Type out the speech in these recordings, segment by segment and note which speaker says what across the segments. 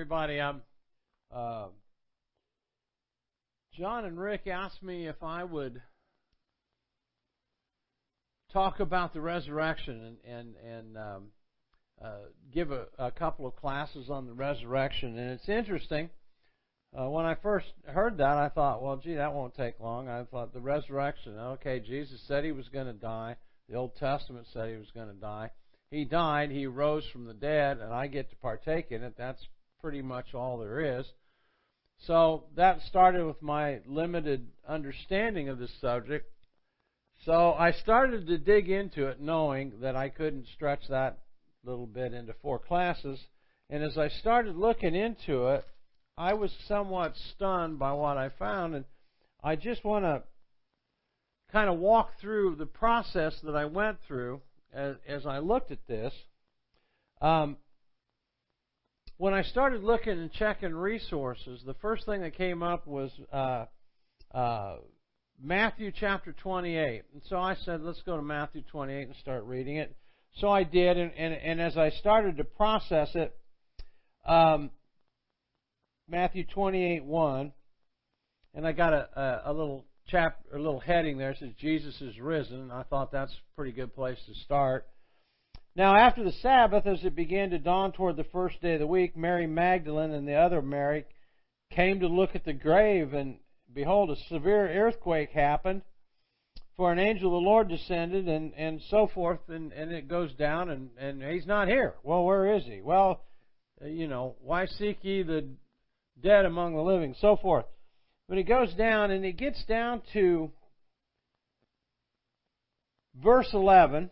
Speaker 1: everybody. Um, uh, John and Rick asked me if I would talk about the resurrection and and, and um, uh, give a, a, couple of classes on the resurrection. And it's interesting. Uh, when I first heard that, I thought, well, gee, that won't take long. I thought the resurrection. Okay, Jesus said he was going to die. The Old Testament said he was going to die. He died. He rose from the dead, and I get to partake in it. That's pretty much all there is. So that started with my limited understanding of the subject. So I started to dig into it knowing that I couldn't stretch that little bit into four classes. And as I started looking into it, I was somewhat stunned by what I found. And I just want to kind of walk through the process that I went through as, as I looked at this. Um, when I started looking and checking resources, the first thing that came up was uh, uh, Matthew chapter 28. And so I said, let's go to Matthew 28 and start reading it. So I did, and, and, and as I started to process it, um, Matthew 28 1, and I got a, a, a little chap, a little heading there. It says Jesus is risen. I thought that's a pretty good place to start. Now, after the Sabbath, as it began to dawn toward the first day of the week, Mary Magdalene and the other Mary came to look at the grave, and behold, a severe earthquake happened. For an angel of the Lord descended, and, and so forth, and, and it goes down, and, and he's not here. Well, where is he? Well, uh, you know, why seek ye the dead among the living? So forth. But it goes down, and it gets down to verse 11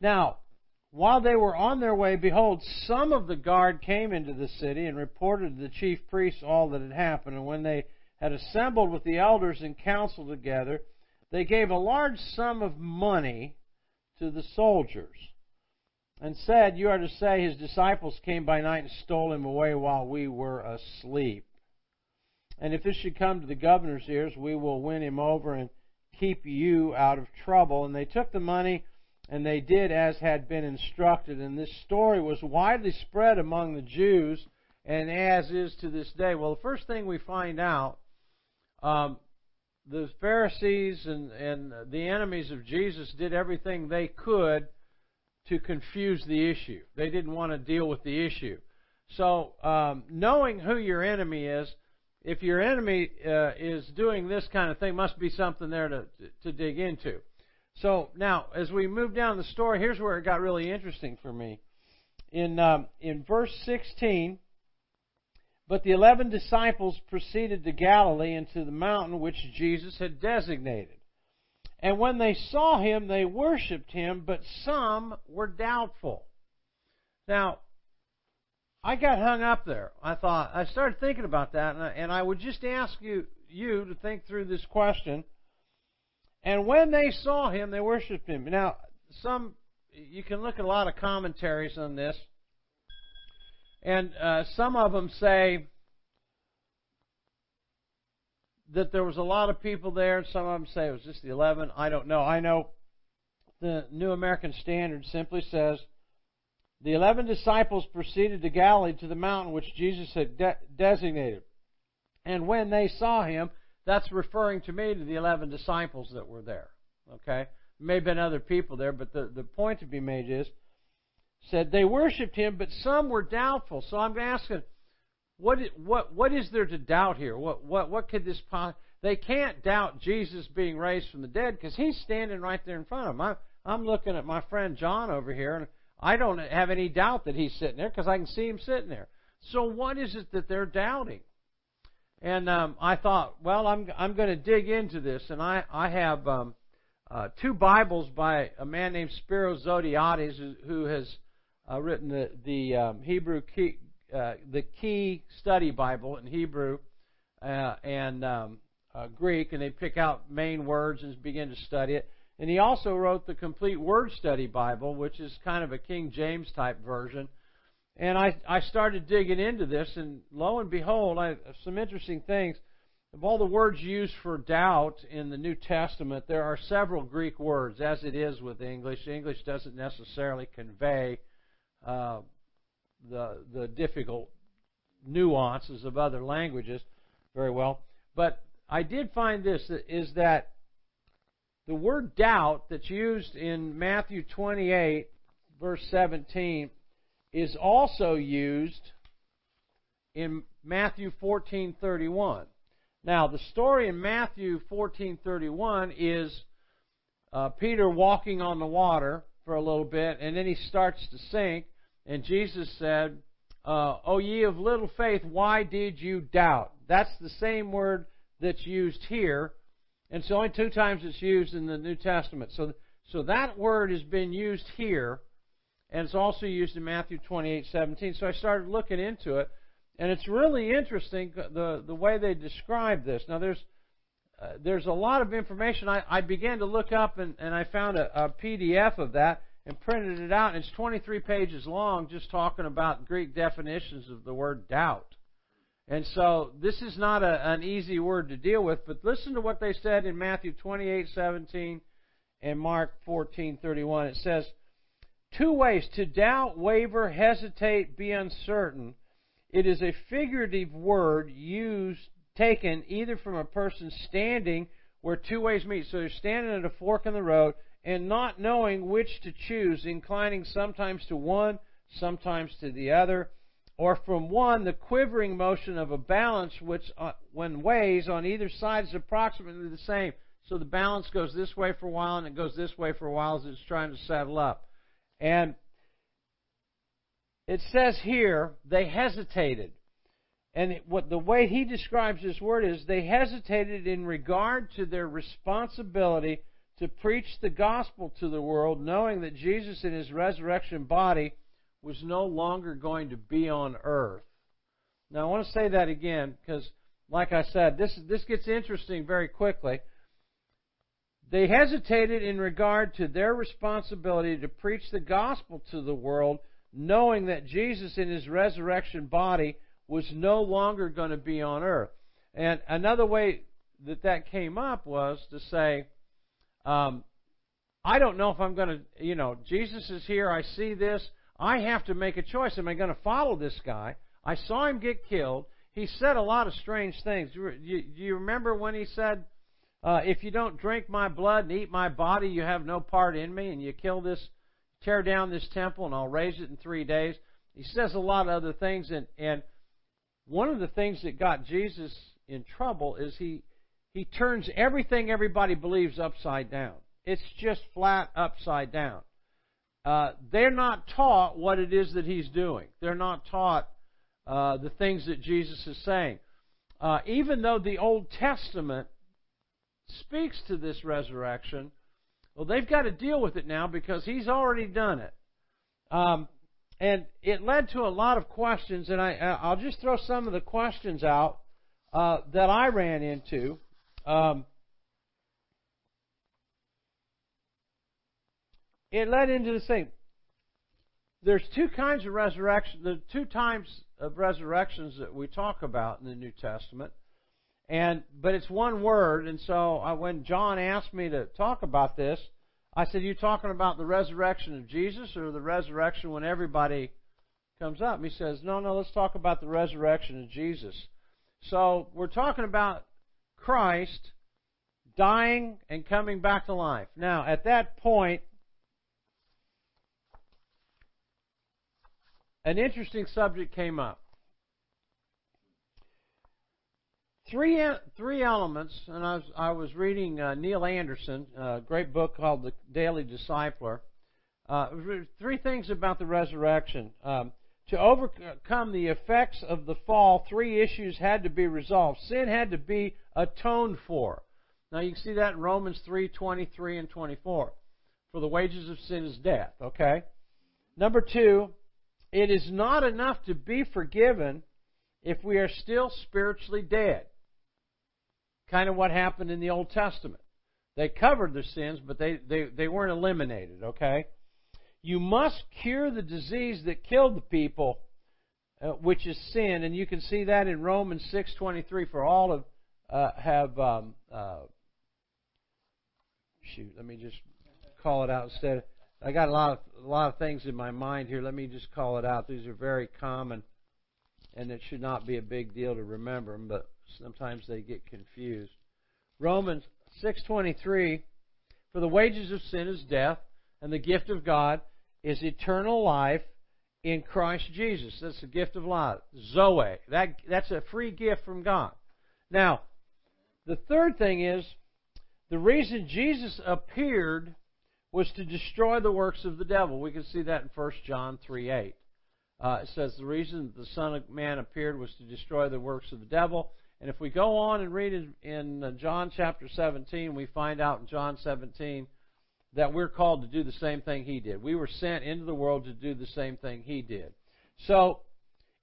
Speaker 1: now, while they were on their way, behold, some of the guard came into the city and reported to the chief priests all that had happened. And when they had assembled with the elders in council together, they gave a large sum of money to the soldiers and said, You are to say his disciples came by night and stole him away while we were asleep. And if this should come to the governor's ears, we will win him over and keep you out of trouble. And they took the money and they did as had been instructed. And this story was widely spread among the Jews, and as is to this day. Well, the first thing we find out, um, the Pharisees and, and the enemies of Jesus did everything they could to confuse the issue. They didn't want to deal with the issue. So, um, knowing who your enemy is, if your enemy uh, is doing this kind of thing, must be something there to to dig into. So now, as we move down the story, here's where it got really interesting for me. In um, in verse 16, but the eleven disciples proceeded to Galilee and to the mountain which Jesus had designated. And when they saw him, they worshipped him, but some were doubtful. Now, I got hung up there. I thought I started thinking about that, and I, and I would just ask you you to think through this question and when they saw him, they worshipped him. Now, some you can look at a lot of commentaries on this, and uh, some of them say that there was a lot of people there. and Some of them say it was just the eleven. I don't know. I know the New American Standard simply says the eleven disciples proceeded to Galilee to the mountain which Jesus had de- designated, and when they saw him, that's referring to me to the 11 disciples that were there. Okay? May have been other people there, but the, the point to be made is, said they worshipped him, but some were doubtful. So I'm asking, what, what, what is there to doubt here? What, what, what could this possibly... They can't doubt Jesus being raised from the dead because he's standing right there in front of them. I'm, I'm looking at my friend John over here, and I don't have any doubt that he's sitting there because I can see him sitting there. So what is it that they're doubting? And um, I thought, well, I'm I'm going to dig into this, and I I have um, uh, two Bibles by a man named Spiro Zodhiates, who, who has uh, written the the um, Hebrew key uh, the Key Study Bible in Hebrew uh, and um, uh, Greek, and they pick out main words and begin to study it. And he also wrote the Complete Word Study Bible, which is kind of a King James type version and I, I started digging into this, and lo and behold, I, some interesting things. Of all the words used for doubt in the New Testament, there are several Greek words, as it is with English. English doesn't necessarily convey uh, the the difficult nuances of other languages very well. But I did find this is that the word doubt that's used in Matthew 28 verse 17 is also used in Matthew 14:31. Now, the story in Matthew 14:31 is uh, Peter walking on the water for a little bit, and then he starts to sink. And Jesus said, uh, "O ye of little faith, why did you doubt?" That's the same word that's used here, and it's only two times it's used in the New Testament. So, so that word has been used here, and it's also used in Matthew 28:17. So I started looking into it, and it's really interesting the the way they describe this. Now, there's uh, there's a lot of information. I, I began to look up and, and I found a, a PDF of that and printed it out. And it's 23 pages long, just talking about Greek definitions of the word doubt. And so this is not a, an easy word to deal with, but listen to what they said in Matthew 28:17 and Mark 14:31. It says, two ways to doubt, waver, hesitate, be uncertain. It is a figurative word used taken either from a person standing where two ways meet. So you're standing at a fork in the road and not knowing which to choose, inclining sometimes to one, sometimes to the other, or from one, the quivering motion of a balance which, uh, when weighs on either side, is approximately the same. So the balance goes this way for a while and it goes this way for a while as it's trying to settle up. And it says here, they hesitated. And what the way he describes this word is they hesitated in regard to their responsibility to preach the gospel to the world, knowing that Jesus in his resurrection body was no longer going to be on earth. Now I want to say that again because, like I said, this this gets interesting very quickly. They hesitated in regard to their responsibility to preach the gospel to the world, knowing that Jesus in his resurrection body was no longer going to be on earth. And another way that that came up was to say, um, I don't know if I'm going to, you know, Jesus is here. I see this. I have to make a choice. Am I going to follow this guy? I saw him get killed. He said a lot of strange things. Do you, you remember when he said, uh, "If you don't drink my blood and eat my body, you have no part in me"? And you kill this, tear down this temple, and I'll raise it in three days. He says a lot of other things, and and one of the things that got Jesus in trouble is he he turns everything everybody believes upside down. It's just flat upside down. Uh, they're not taught what it is that he's doing. They're not taught uh, the things that Jesus is saying. Uh, even though the Old Testament speaks to this resurrection, well, they've got to deal with it now because he's already done it. Um, and it led to a lot of questions, and I, I'll just throw some of the questions out uh, that I ran into. Um, it led into the same. There's two kinds of resurrection. The two types of resurrections that we talk about in the New Testament, and but it's one word. And so I, when John asked me to talk about this, I said, You talking about the resurrection of Jesus or the resurrection when everybody comes up? And he says, No, no, let's talk about the resurrection of Jesus. So we're talking about Christ dying and coming back to life. Now, at that point, an interesting subject came up. Three three elements, and I was I was reading uh, Neil Anderson, a great book called The Daily Discipler. Uh, three things about the resurrection. Um, to overcome the effects of the fall, three issues had to be resolved. Sin had to be atoned for. Now you can see that in Romans three twenty three and twenty four. For the wages of sin is death. Okay. Number two, it is not enough to be forgiven if we are still spiritually dead kind of what happened in the Old Testament. They covered their sins, but they, they, they weren't eliminated, okay? You must cure the disease that killed the people, uh, which is sin, and you can see that in Romans 6.23, for all of, uh, have, um, uh, shoot, let me just call it out instead. I got a lot of a lot of things in my mind here. Let me just call it out. These are very common, and it should not be a big deal to remember them, but sometimes they get confused. Romans six twenty three, for the wages of sin is death, and the gift of God is eternal life in Christ Jesus. That's the gift of life. Zoe. That that's a free gift from God. Now, the third thing is the reason Jesus appeared was to destroy the works of the devil. We can see that in 1 John 3 8. Uh, it says the reason the Son of Man appeared was to destroy the works of the devil. And if we go on and read in, in uh, John chapter 17, we find out in John 17 that we're called to do the same thing he did. We were sent into the world to do the same thing he did. So,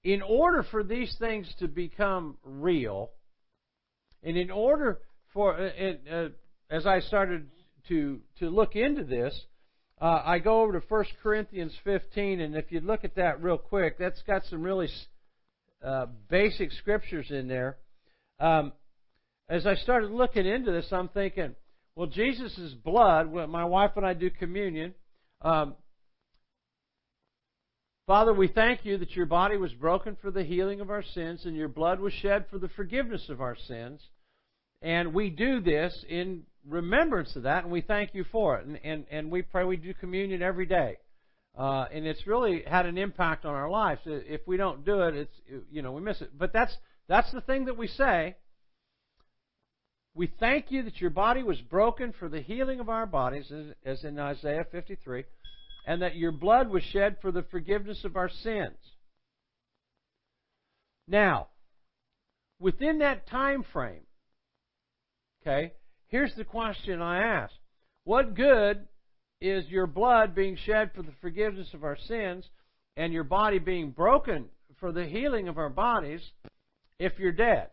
Speaker 1: in order for these things to become real, and in order for, uh, uh, as I started to to look into this, uh, I go over to 1 Corinthians 15, and if you look at that real quick, that's got some really uh, basic scriptures in there. Um, as I started looking into this, I'm thinking, well, Jesus' blood, my wife and I do communion, um, Father, we thank you that your body was broken for the healing of our sins and your blood was shed for the forgiveness of our sins. And we do this in remembrance of that, and we thank you for it. And, and, and we pray we do communion every day. Uh, and it's really had an impact on our lives. If we don't do it, it's you know we miss it. But that's that's the thing that we say. We thank you that your body was broken for the healing of our bodies, as in Isaiah 53, and that your blood was shed for the forgiveness of our sins. Now, within that time frame, okay, Here's the question I ask What good is your blood being shed for the forgiveness of our sins and your body being broken for the healing of our bodies if you're dead?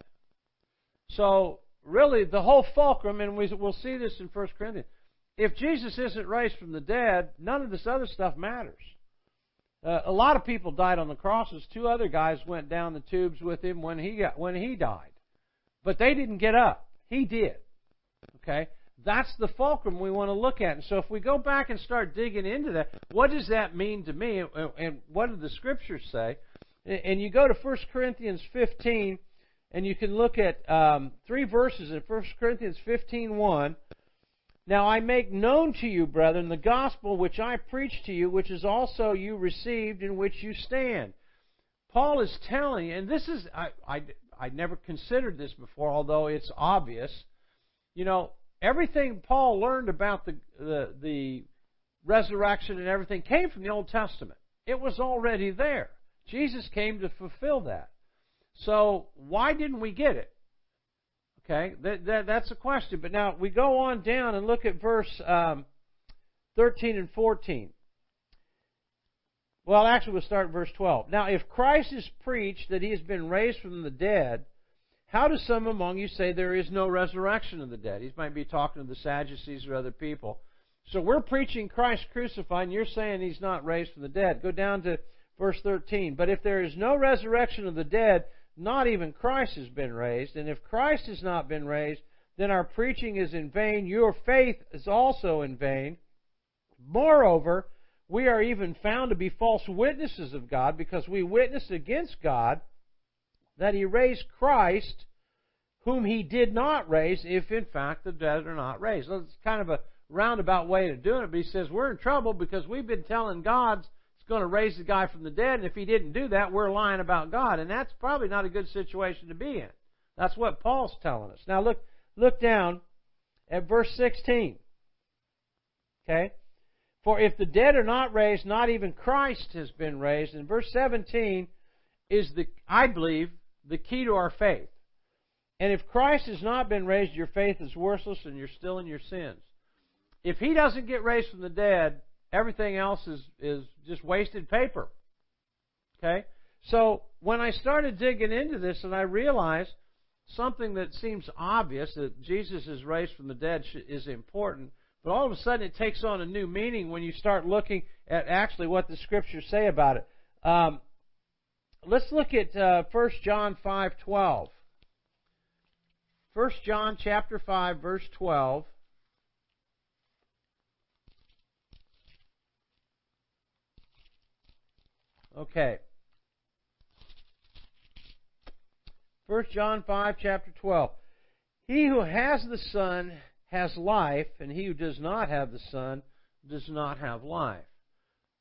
Speaker 1: So, really, the whole fulcrum, and we'll see this in 1 Corinthians, if Jesus isn't raised from the dead, none of this other stuff matters. Uh, a lot of people died on the crosses. Two other guys went down the tubes with him when he got when he died, but they didn't get up. He did. Okay? That's the fulcrum we want to look at. And so if we go back and start digging into that, what does that mean to me? And what do the scriptures say? And you go to 1 Corinthians 15, and you can look at um, three verses in 1 Corinthians 15 1. Now I make known to you, brethren, the gospel which I preached to you, which is also you received, in which you stand. Paul is telling, and this is, I, I, I never considered this before, although it's obvious you know, everything Paul learned about the, the, the resurrection and everything came from the Old Testament. It was already there. Jesus came to fulfill that. So why didn't we get it? Okay, that, that, that's a question. But now we go on down and look at verse um, 13 and 14. Well, actually, we'll start verse 12. Now, if Christ is preached that he has been raised from the dead, how do some among you say there is no resurrection of the dead? He might be talking to the Sadducees or other people. So we're preaching Christ crucified, and you're saying he's not raised from the dead. Go down to verse 13. But if there is no resurrection of the dead, not even Christ has been raised. And if Christ has not been raised, then our preaching is in vain. Your faith is also in vain. Moreover, we are even found to be false witnesses of God because we witness against God that he raised Christ, whom he did not raise, if in fact the dead are not raised. So it's kind of a roundabout way of doing it, but he says we're in trouble because we've been telling God's going to raise the guy from the dead, and if he didn't do that, we're lying about God, and that's probably not a good situation to be in. That's what Paul's telling us. Now look, look down at verse 16. Okay? For if the dead are not raised, not even Christ has been raised. And verse 17 is the, I believe, the key to our faith. And if Christ has not been raised, your faith is worthless and you're still in your sins. If he doesn't get raised from the dead, everything else is, is just wasted paper. Okay? So when I started digging into this and I realized something that seems obvious that Jesus is raised from the dead is important, but all of a sudden it takes on a new meaning when you start looking at actually what the scriptures say about it. Um, let's look at uh, 1 John 5:12. 1 John chapter 5 verse 12. Okay. 1 John 5, chapter 12. He who has the Son has life, and he who does not have the Son does not have life.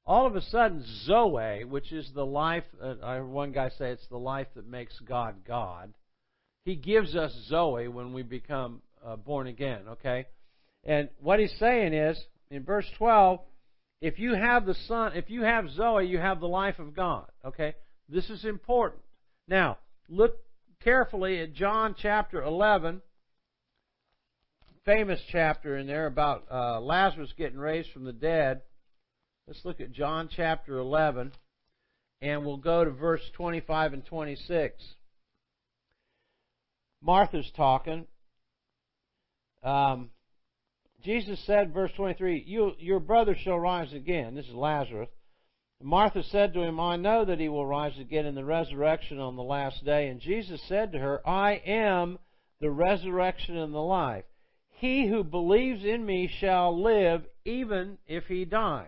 Speaker 1: All of a sudden, Zoe, which is the life, uh, I heard one guy say it's the life that makes God God. He gives us Zoe when we become uh, born again, okay? And what he's saying is, in verse 12, if you have the Son, if you have Zoe, you have the life of God, okay? This is important. Now, look carefully at John chapter 11, famous chapter in there about uh, Lazarus getting raised from the dead. Let's look at John chapter 11, and we'll go to verse 25 and 26. Martha's talking. Um, Jesus said, verse 23, you, Your brother shall rise again. This is Lazarus. Martha said to him, I know that he will rise again in the resurrection on the last day. And Jesus said to her, I am the resurrection and the life. He who believes in me shall live even if he dies.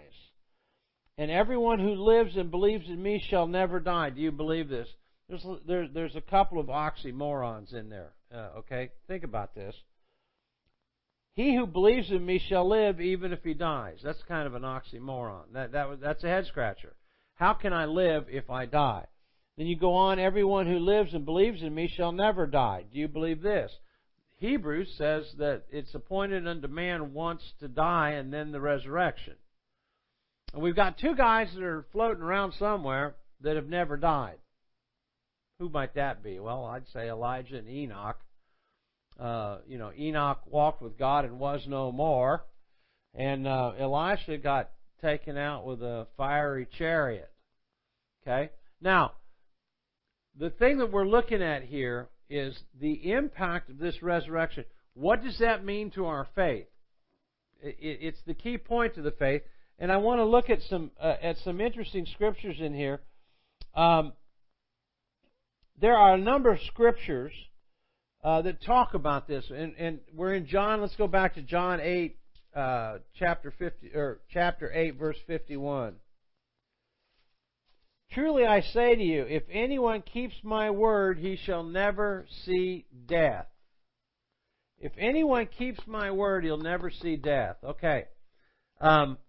Speaker 1: And everyone who lives and believes in me shall never die. Do you believe this? There's, there, there's a couple of oxymorons in there. Uh, okay? Think about this. He who believes in me shall live even if he dies. That's kind of an oxymoron. That, that, that's a head scratcher. How can I live if I die? Then you go on, everyone who lives and believes in me shall never die. Do you believe this? Hebrews says that it's appointed unto man once to die and then the resurrection. And we've got two guys that are floating around somewhere that have never died. Who might that be? Well, I'd say Elijah and Enoch uh, you know, Enoch walked with God and was no more, and uh, Elisha got taken out with a fiery chariot. Okay? Now, the thing that we're looking at here is the impact of this resurrection. What does that mean to our faith? It's the key point to the faith, and I want to look at some uh, at some interesting scriptures in here. Um, there are a number of scriptures uh, that talk about this. And, and, we're in John. Let's go back to John 8, uh, chapter 50 or chapter 8, verse 51. Truly I say to you, if anyone keeps my word, he shall never see death. If anyone keeps my word, he'll never see death. Okay. Um,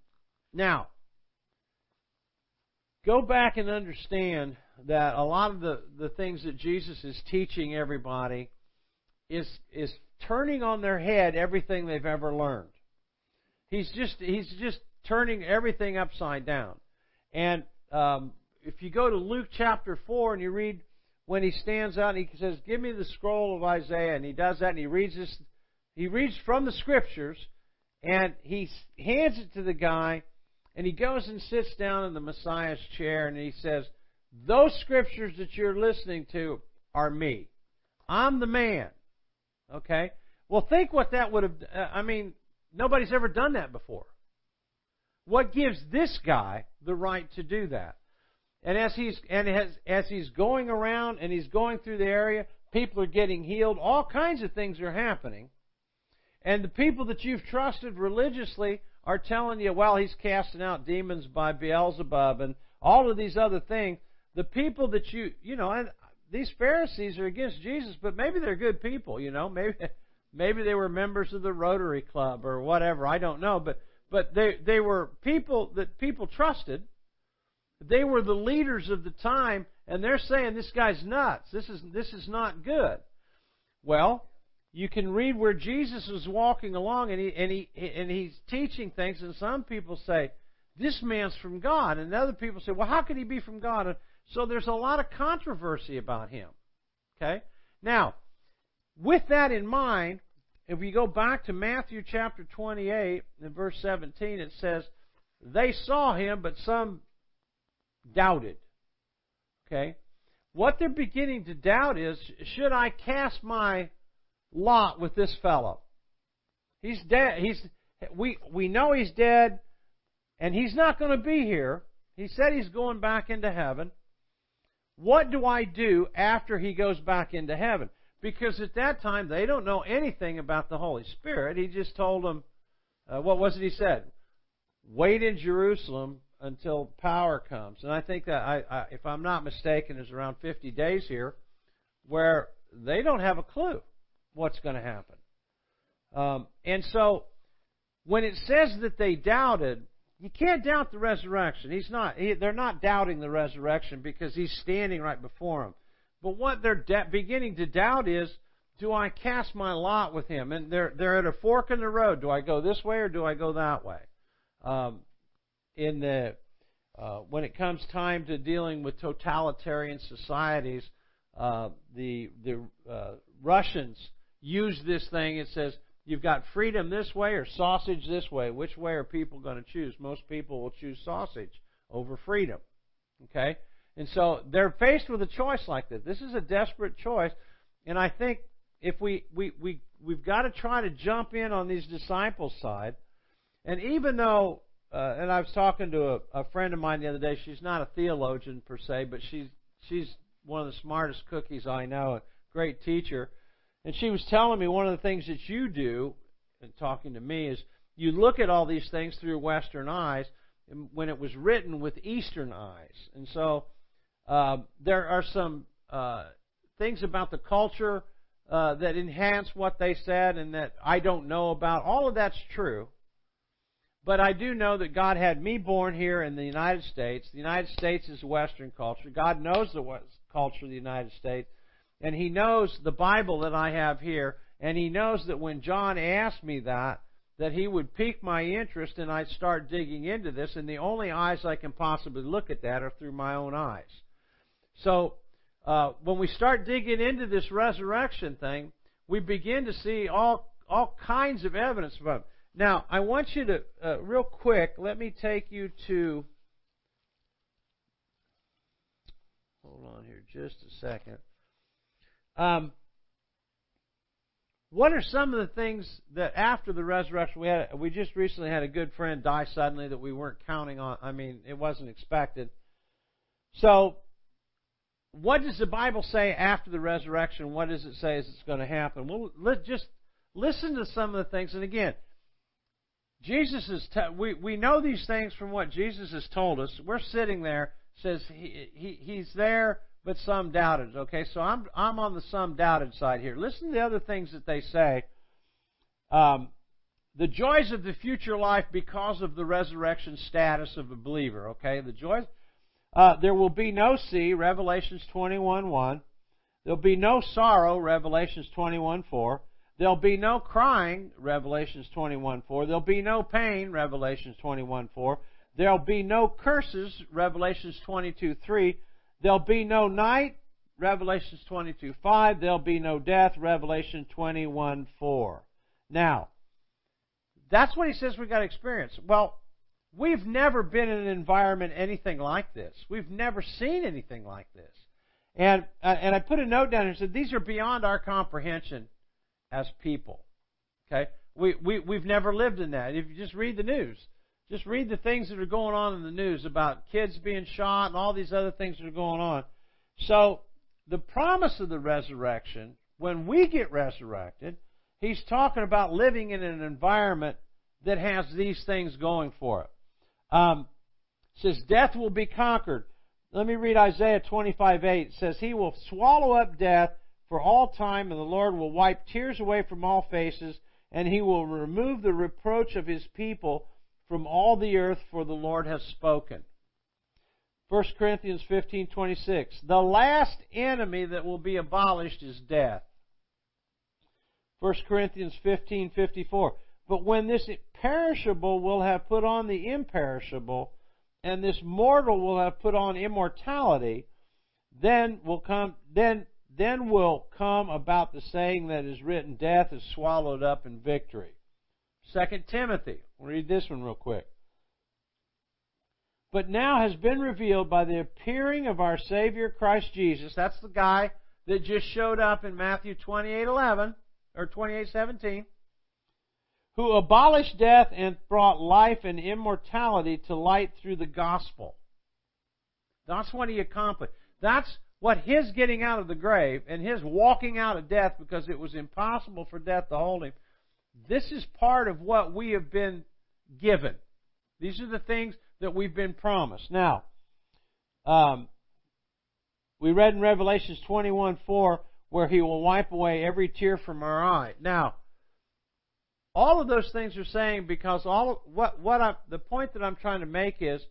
Speaker 1: now, go back and understand that a lot of the, the things that Jesus is teaching everybody is is turning on their head everything they've ever learned. He's just he's just turning everything upside down. And um, if you go to Luke chapter four and you read when he stands out and he says, "Give me the scroll of Isaiah," and he does that and he reads this, he reads from the scriptures, and he hands it to the guy, and he goes and sits down in the Messiah's chair and he says, "Those scriptures that you're listening to are me. I'm the man." Okay? Well, think what that would have. Uh, I mean, nobody's ever done that before. What gives this guy the right to do that? And as he's and as, as he's going around and he's going through the area, people are getting healed. All kinds of things are happening. And the people that you've trusted religiously are telling you, well, he's casting out demons by Beelzebub and all of these other things. The people that you, you know, and these Pharisees are against Jesus, but maybe they're good people, you know. Maybe maybe they were members of the Rotary Club or whatever. I don't know, but but they they were people that people trusted. They were the leaders of the time, and they're saying this guy's nuts. This is this is not good. Well, you can read where Jesus is walking along and he and he and he's teaching things, and some people say this man's from God, and other people say, well, how could he be from God? So there's a lot of controversy about him. Okay? Now, with that in mind, if we go back to Matthew chapter 28 and verse 17, it says, They saw him, but some doubted. Okay? What they're beginning to doubt is, should I cast my lot with this fellow? He's dead. He's, we, we know he's dead, and he's not going to be here. He said he's going back into heaven. What do I do after he goes back into heaven? Because at that time, they don't know anything about the Holy Spirit. He just told them, uh, what was it he said? Wait in Jerusalem until power comes. And I think that I, I if I'm not mistaken, is around 50 days here, where they don't have a clue what's going to happen. Um, and so, when it says that they doubted, you can't doubt the resurrection. He's not. He, they're not doubting the resurrection because he's standing right before them. But what they're de- beginning to doubt is, do I cast my lot with him? And they're they're at a fork in the road. Do I go this way or do I go that way? Um, in the uh, when it comes time to dealing with totalitarian societies, uh, the the uh, Russians use this thing. It says you've got freedom this way or sausage this way. Which way are people going to choose? Most people will choose sausage over freedom. Okay, and so they're faced with a choice like this. This is a desperate choice, and I think if we we we we've got to try to jump in on these disciples' side, and even though uh, and I was talking to a, a friend of mine the other day. She's not a theologian per se, but she's she's one of the smartest cookies I know, a great teacher. And she was telling me one of the things that you do, and talking to me, is you look at all these things through Western eyes when it was written with Eastern eyes. And so uh, there are some uh, things about the culture uh, that enhance what they said and that I don't know about. All of that's true. But I do know that God had me born here in the United States. The United States is Western culture. God knows the culture of the United States. And He knows the Bible that I have here. And He knows that when John asked me that, that He would pique my interest and I'd start digging into this. And the only eyes I can possibly look at that are through my own eyes. So, uh, when we start digging into this resurrection thing, we begin to see all, all kinds of evidence about it. Now, I want you to, uh, real quick, let me take you to. Hold on here just a second. Um, what are some of the things that after the resurrection we had? We just recently had a good friend die suddenly that we weren't counting on. I mean, it wasn't expected. So, what does the Bible say after the resurrection? What does it say is it's going to happen? Well, let just listen to some of the things. And again, Jesus is. T- we we know these things from what Jesus has told us. We're sitting there. Says he, he he's there, but some doubted. Okay, so I'm I'm on the some doubted side here. Listen to the other things that they say. Um, the joys of the future life because of the resurrection status of a believer. Okay, the joys. Uh, there will be no sea, Revelations 21 1. There'll be no sorrow, Revelations 21 4. There'll be no crying, Revelations 21 4. There'll be no pain, Revelations 21 4. There'll be no curses, Revelations 22 3. There'll be no night, Revelations 22 5. There'll be no death, Revelation 21 4. Now, that's what he says we've got to experience. Well, we've never been in an environment anything like this. We've never seen anything like this. And, uh, and I put a note down and said, these are beyond our comprehension as people. Okay? We, we, we've never lived in that. If you just read the news, just read the things that are going on in the news about kids being shot and all these other things that are going on. So, the promise of the resurrection, when we get resurrected, he's talking about living in an environment that has these things going for it. Um, says, Death will be conquered. Let me read Isaiah 25 8. It says, He will swallow up death for all time, and the Lord will wipe tears away from all faces, and he will remove the reproach of his people from all the earth, for the Lord has spoken. 1 Corinthians 15:26 The last enemy that will be abolished is death. 1 Corinthians 15:54 But when this perishable will have put on the imperishable and this mortal will have put on immortality then will come then then will come about the saying that is written, Death is swallowed up in victory. 2 Timothy. Read this one real quick. But now has been revealed by the appearing of our Savior Christ Jesus. That's the guy that just showed up in Matthew 28:11 or 28:17, who abolished death and brought life and immortality to light through the gospel. That's what he accomplished. That's what his getting out of the grave and his walking out of death because it was impossible for death to hold him, this is part of what we have been given. These are the things that we've been promised. Now, um, we read in Revelations 21 4 where he will wipe away every tear from our eye. Now, all of those things are saying because all what what I, the point that I'm trying to make is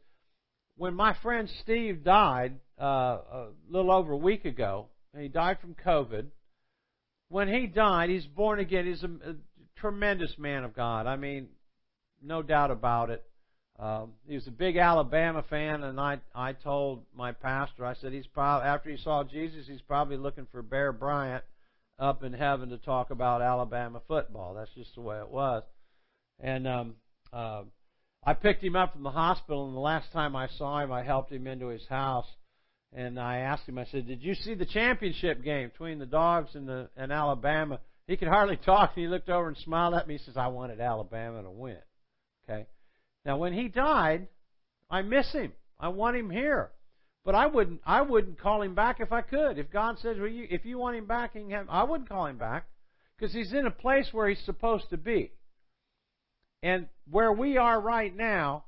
Speaker 1: when my friend Steve died uh, a little over a week ago, he died from COVID. When he died, he's born again. He's a, tremendous man of God. I mean, no doubt about it. Um, he was a big Alabama fan, and I I told my pastor, I said he's probably after he saw Jesus, he's probably looking for Bear Bryant up in heaven to talk about Alabama football. That's just the way it was. And um, uh, I picked him up from the hospital, and the last time I saw him, I helped him into his house, and I asked him. I said, "Did you see the championship game between the Dogs and the and Alabama?" He could hardly talk, and he looked over and smiled at me. He says, "I wanted Alabama to win." Okay. Now, when he died, I miss him. I want him here. But I wouldn't. I wouldn't call him back if I could. If God says, "Well, you, if you want him back, have," I wouldn't call him back because he's in a place where he's supposed to be. And where we are right now,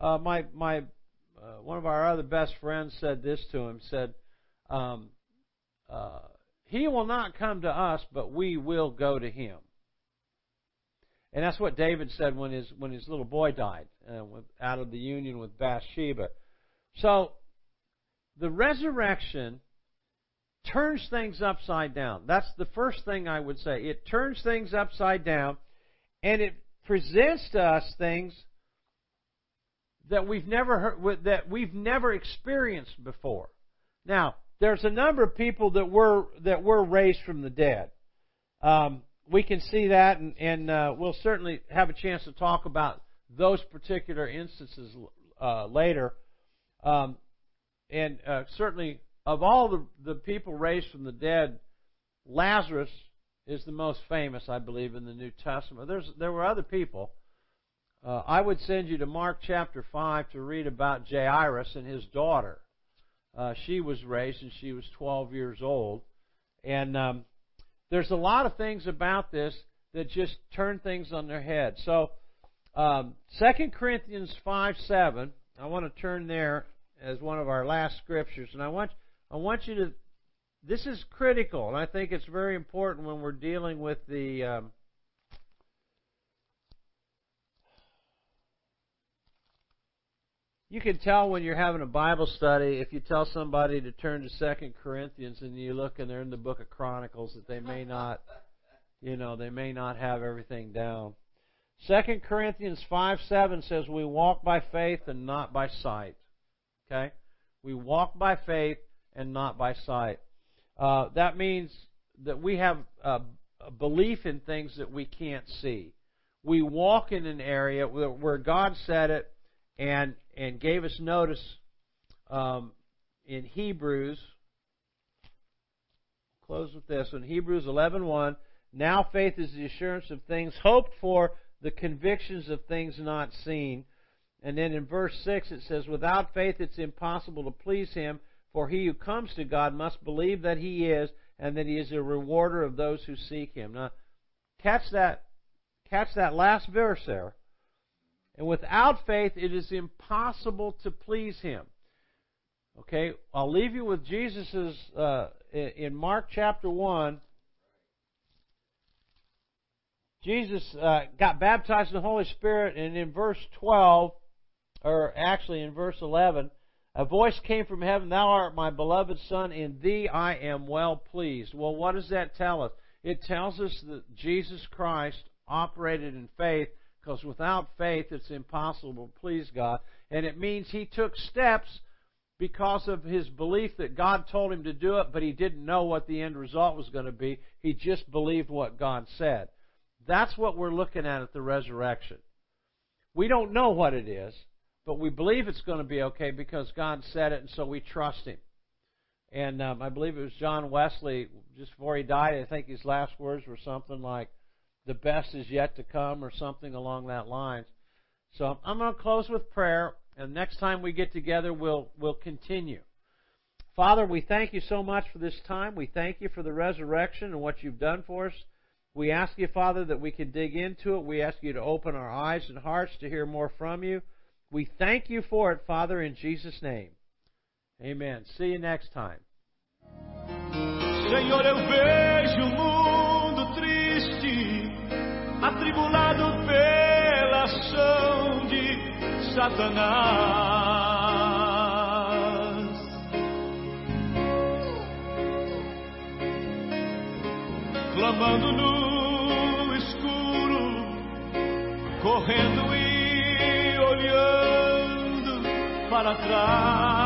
Speaker 1: uh, my my uh, one of our other best friends said this to him. Said, um, uh, "He will not come to us, but we will go to him." And that's what David said when his when his little boy died uh, out of the union with Bathsheba. So the resurrection turns things upside down. That's the first thing I would say. It turns things upside down, and it presents to us things that we've never heard, that we've never experienced before. Now, there's a number of people that were that were raised from the dead. Um, we can see that, and, and uh, we'll certainly have a chance to talk about those particular instances uh, later. Um, and uh, certainly, of all the, the people raised from the dead, Lazarus is the most famous, I believe, in the New Testament. There's, there were other people. Uh, I would send you to Mark chapter 5 to read about Jairus and his daughter. Uh, she was raised and she was 12 years old. And um, there's a lot of things about this that just turn things on their head. So, um, 2 Corinthians 5 7, I want to turn there as one of our last scriptures. And I want, I want you to, this is critical, and I think it's very important when we're dealing with the. Um, you can tell when you're having a Bible study if you tell somebody to turn to Second Corinthians and you look and they're in the book of Chronicles that they may not, you know, they may not have everything down. Second Corinthians five seven says we walk by faith and not by sight. Okay, we walk by faith and not by sight. Uh, that means that we have a, a belief in things that we can't see. We walk in an area where, God said it and and gave us notice um, in Hebrews. Close with this in Hebrews 11:1. Now faith is the assurance of things hoped for, the convictions of things not seen. And then in verse 6 it says, Without faith it's impossible to please him, for he who comes to God must believe that he is, and that he is a rewarder of those who seek him. Now, catch that, catch that last verse there. And without faith, it is impossible to please Him. Okay, I'll leave you with Jesus's uh, in Mark chapter one. Jesus uh, got baptized in the Holy Spirit, and in verse twelve, or actually in verse eleven, a voice came from heaven: "Thou art my beloved Son; in Thee I am well pleased." Well, what does that tell us? It tells us that Jesus Christ operated in faith because without faith, it's impossible to please God. And it means he took steps because of his belief that God told him to do it, but he didn't know what the end result was going to be. He just believed what God said. That's what we're looking at at the resurrection. We don't know what it is, but we believe it's going to be okay because God said it, and so we trust Him. And um, I believe it was John Wesley, just before he died, I think his last words were something like, the best is yet to come or something along that lines. So I'm going to close with prayer, and next time we get together, we'll we'll continue. Father, we thank you so much for this time. We thank you for the resurrection and what you've done for us. We ask you, Father, that we can dig into it. We ask you to open our eyes and hearts to hear more from you. We thank you for it, Father, in Jesus' name. Amen. See you next time.
Speaker 2: Atribulado pela ação de Satanás. Clamando no escuro, correndo e olhando para trás.